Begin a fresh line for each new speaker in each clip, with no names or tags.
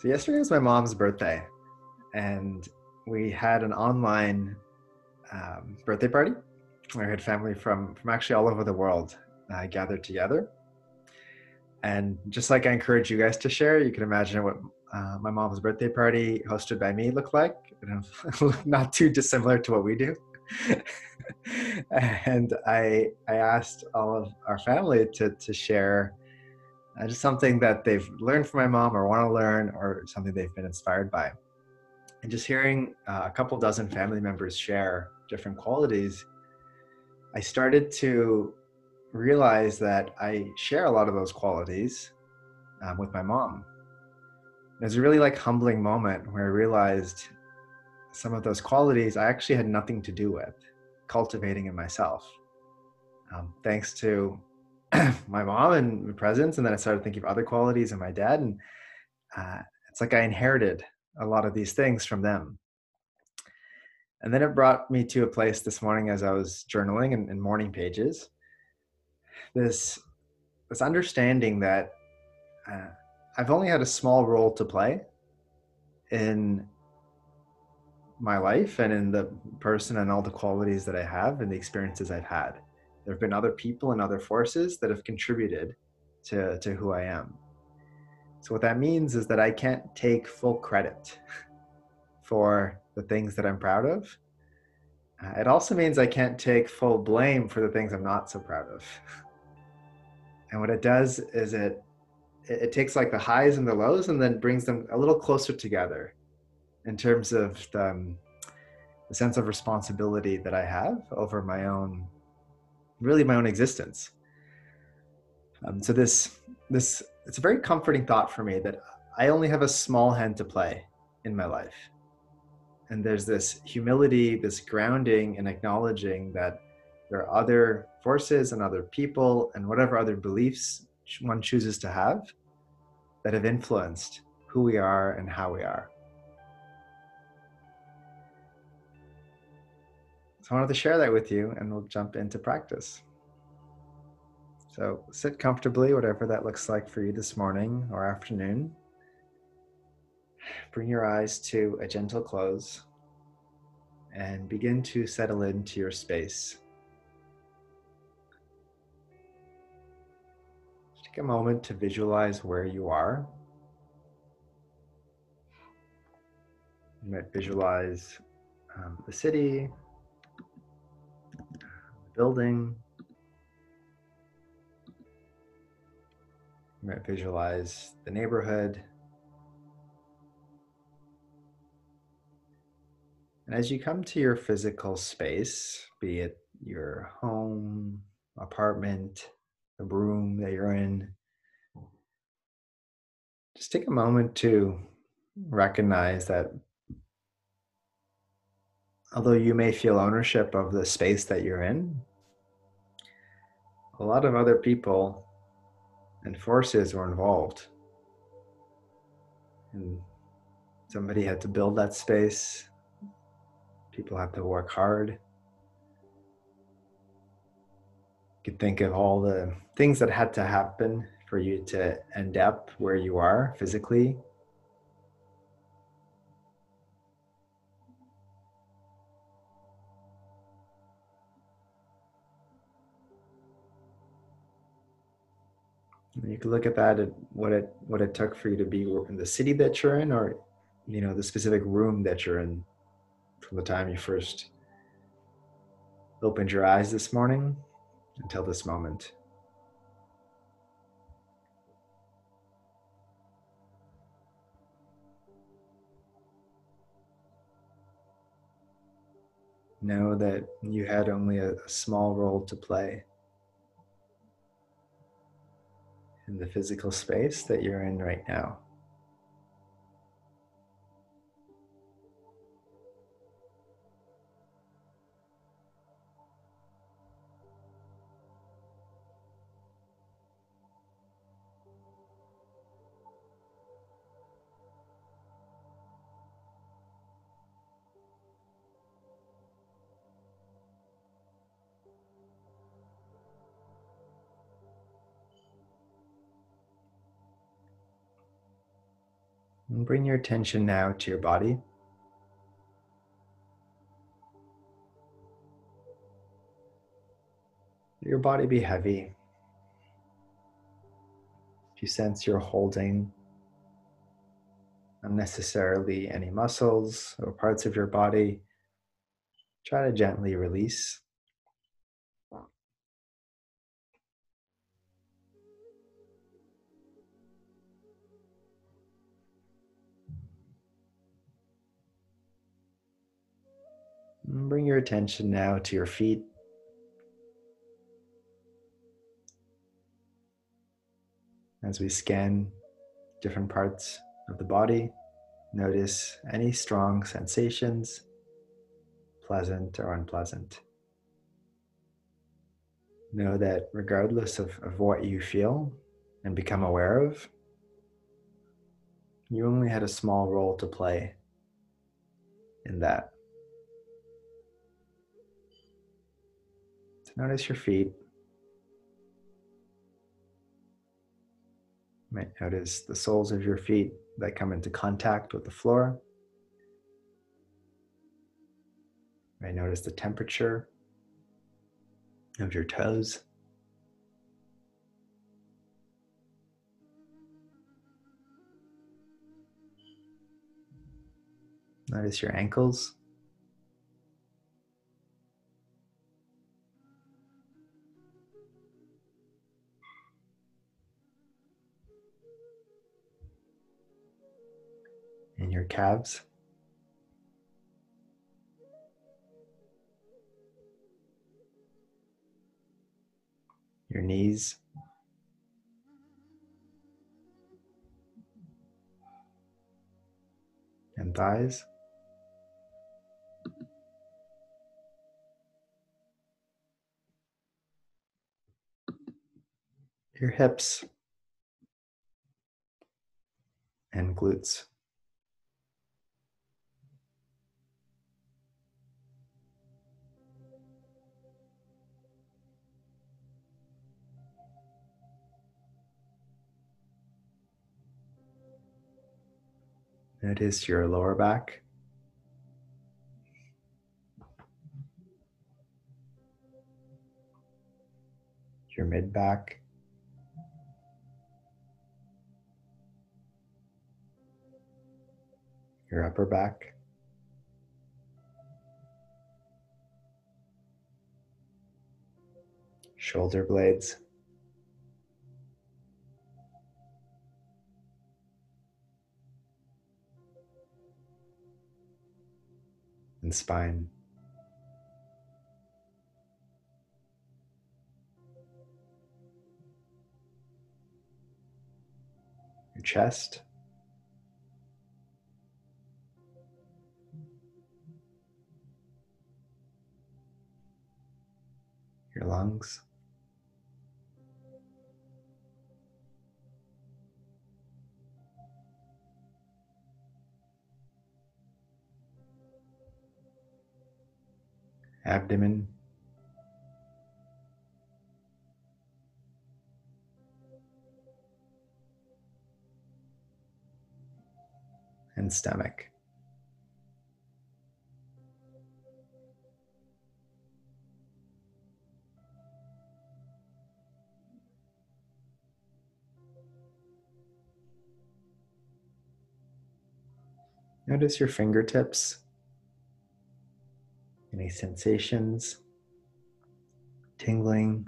So yesterday was my mom's birthday, and we had an online um, birthday party. We had family from from actually all over the world uh, gathered together. And just like I encourage you guys to share, you can imagine what uh, my mom's birthday party hosted by me looked like. Not too dissimilar to what we do. and I I asked all of our family to to share uh, just something that they've learned from my mom or want to learn or something they've been inspired by. And just hearing uh, a couple dozen family members share different qualities, I started to realize that I share a lot of those qualities um, with my mom. It was a really like humbling moment where I realized some of those qualities I actually had nothing to do with cultivating in myself. Um, thanks to my mom and my presence, and then I started thinking of other qualities in my dad, and uh, it's like I inherited a lot of these things from them. And then it brought me to a place this morning as I was journaling in, in morning pages. This this understanding that uh, I've only had a small role to play in my life and in the person and all the qualities that I have and the experiences I've had. There have been other people and other forces that have contributed to, to who I am. So, what that means is that I can't take full credit for the things that I'm proud of. Uh, it also means I can't take full blame for the things I'm not so proud of. And what it does is it it takes like the highs and the lows and then brings them a little closer together in terms of the, um, the sense of responsibility that I have over my own, really my own existence. Um, so this this it's a very comforting thought for me that I only have a small hand to play in my life. And there's this humility, this grounding and acknowledging that there are other forces and other people and whatever other beliefs one chooses to have that have influenced who we are and how we are. So I wanted to share that with you and we'll jump into practice. So sit comfortably, whatever that looks like for you this morning or afternoon. Bring your eyes to a gentle close and begin to settle into your space. Take a moment to visualize where you are. You might visualize um, the city, building. You might visualize the neighborhood. And as you come to your physical space, be it your home, apartment, the room that you're in, just take a moment to recognize that although you may feel ownership of the space that you're in, a lot of other people and forces were involved. And somebody had to build that space. People had to work hard. You could think of all the things that had to happen for you to end up where you are physically you can look at that at what it what it took for you to be in the city that you're in or you know the specific room that you're in from the time you first opened your eyes this morning until this moment. Know that you had only a, a small role to play in the physical space that you're in right now. And bring your attention now to your body. Let Your body be heavy. If you sense you're holding unnecessarily any muscles or parts of your body, try to gently release. Bring your attention now to your feet. As we scan different parts of the body, notice any strong sensations, pleasant or unpleasant. Know that regardless of, of what you feel and become aware of, you only had a small role to play in that. Notice your feet. You might notice the soles of your feet that come into contact with the floor. You might notice the temperature of your toes. Notice your ankles. In your calves. Your knees. And thighs. Your hips and glutes. Notice your lower back. Your mid back. Your upper back. Shoulder blades. and spine. Your chest. Your lungs. abdomen. And stomach. Notice your fingertips any sensations, tingling,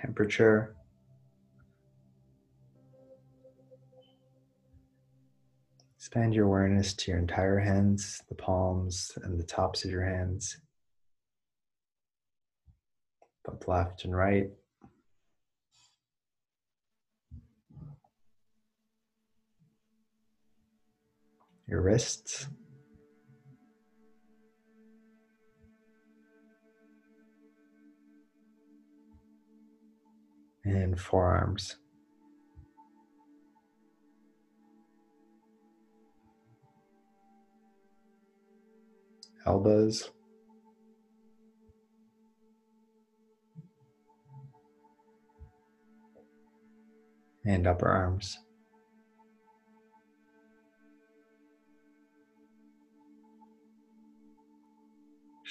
temperature. Expand your awareness to your entire hands, the palms and the tops of your hands, both left and right. Your wrists. and forearms. Elbows. And upper arms.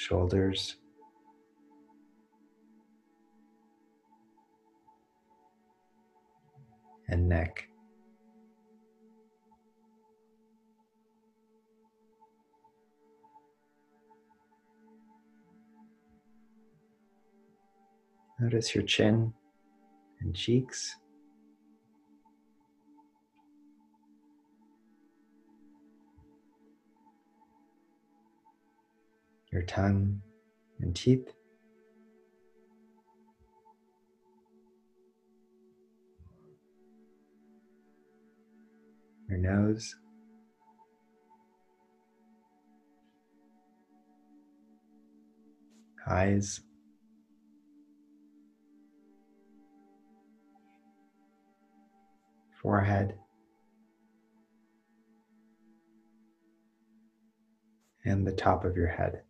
Shoulders, and neck. Notice your chin and cheeks. Your tongue and teeth. Your nose. Eyes. forehead, and the top of your head.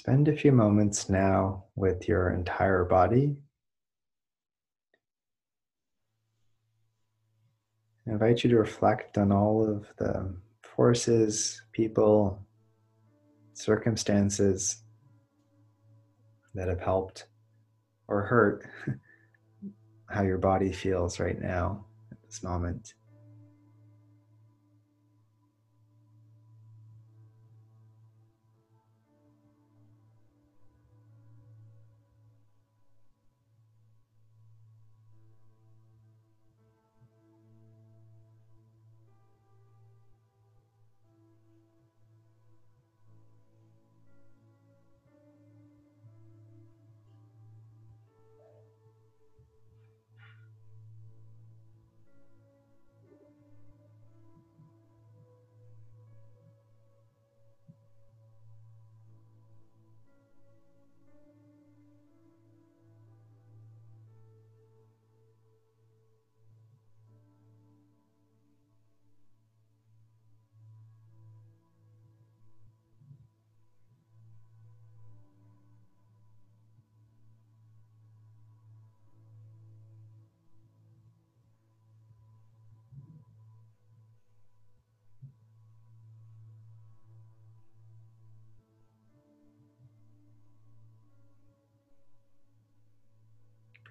Spend a few moments now with your entire body. I invite you to reflect on all of the forces, people, circumstances that have helped or hurt how your body feels right now at this moment.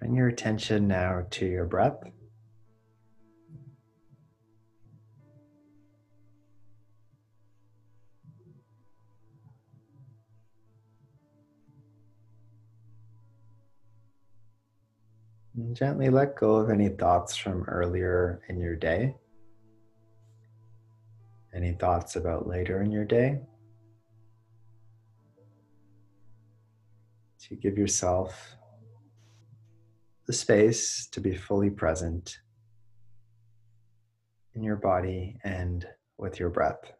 Bring your attention now to your breath. And gently let go of any thoughts from earlier in your day. Any thoughts about later in your day. To give yourself the space to be fully present in your body and with your breath.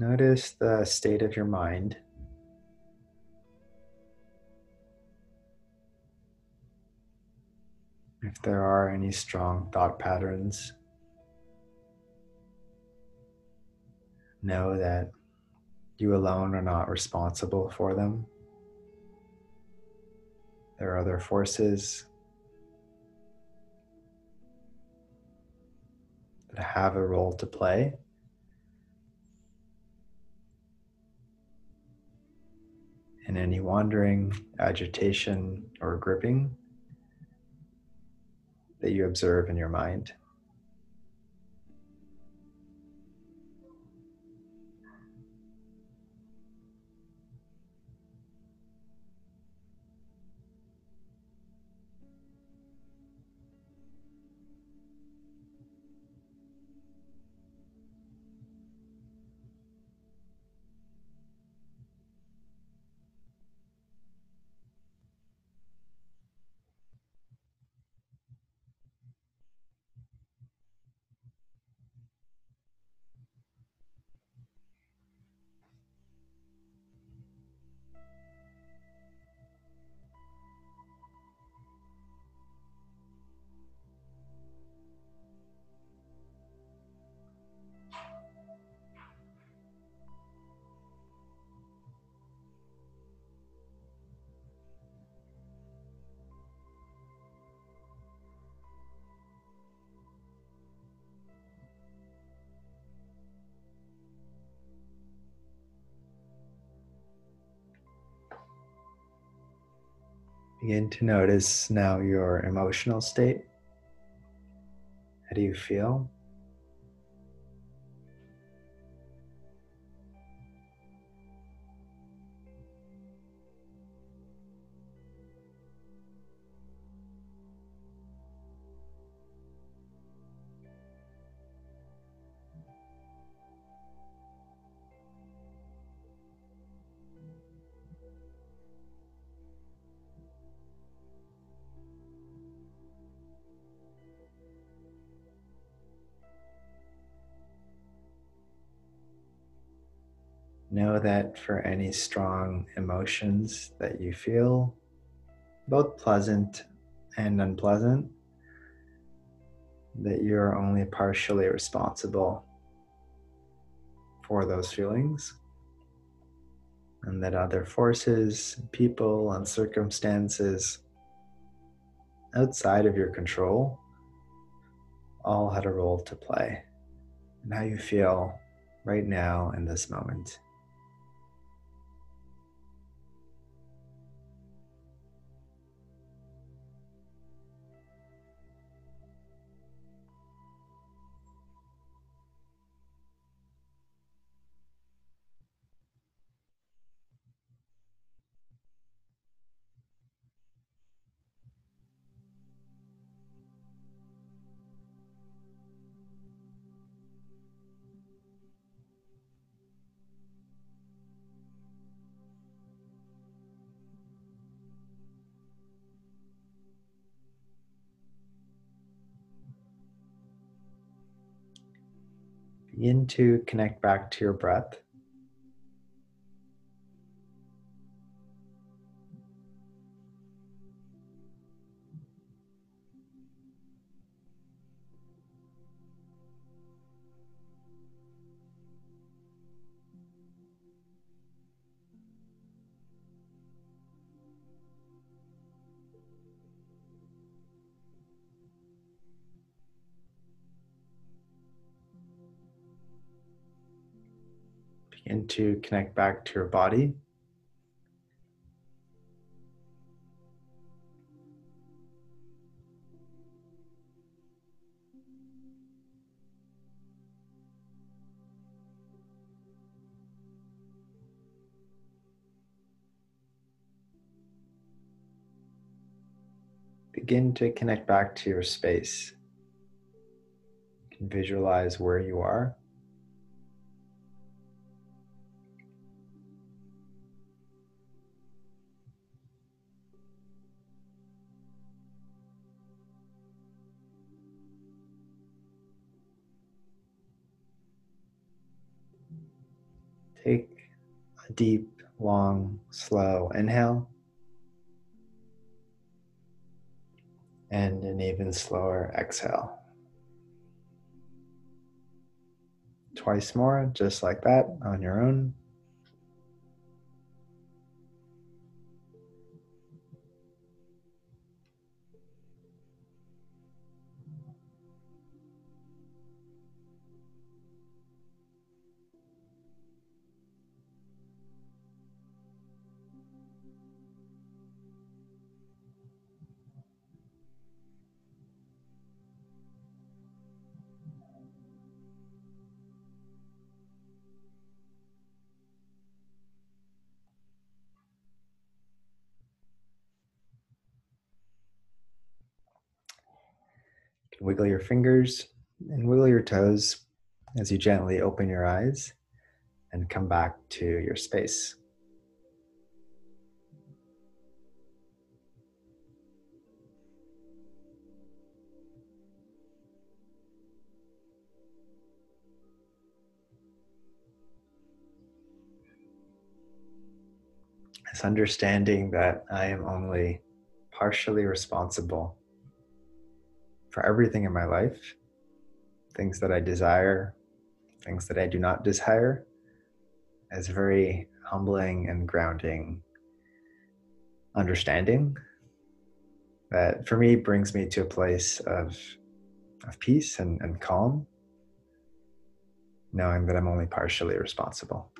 Notice the state of your mind. If there are any strong thought patterns, know that you alone are not responsible for them. There are other forces that have a role to play. and any wandering, agitation, or gripping that you observe in your mind. Begin to notice now your emotional state. How do you feel? Know that for any strong emotions that you feel, both pleasant and unpleasant, that you're only partially responsible for those feelings, and that other forces, people, and circumstances outside of your control all had a role to play in how you feel right now in this moment. Begin to connect back to your breath. Begin to connect back to your body. Begin to connect back to your space. You can visualize where you are. Take a deep, long, slow inhale. And an even slower exhale. Twice more, just like that on your own. Wiggle your fingers and wiggle your toes as you gently open your eyes and come back to your space. This understanding that I am only partially responsible for everything in my life. Things that I desire, things that I do not desire is very humbling and grounding understanding that for me brings me to a place of of peace and, and calm knowing that i'm only partially responsible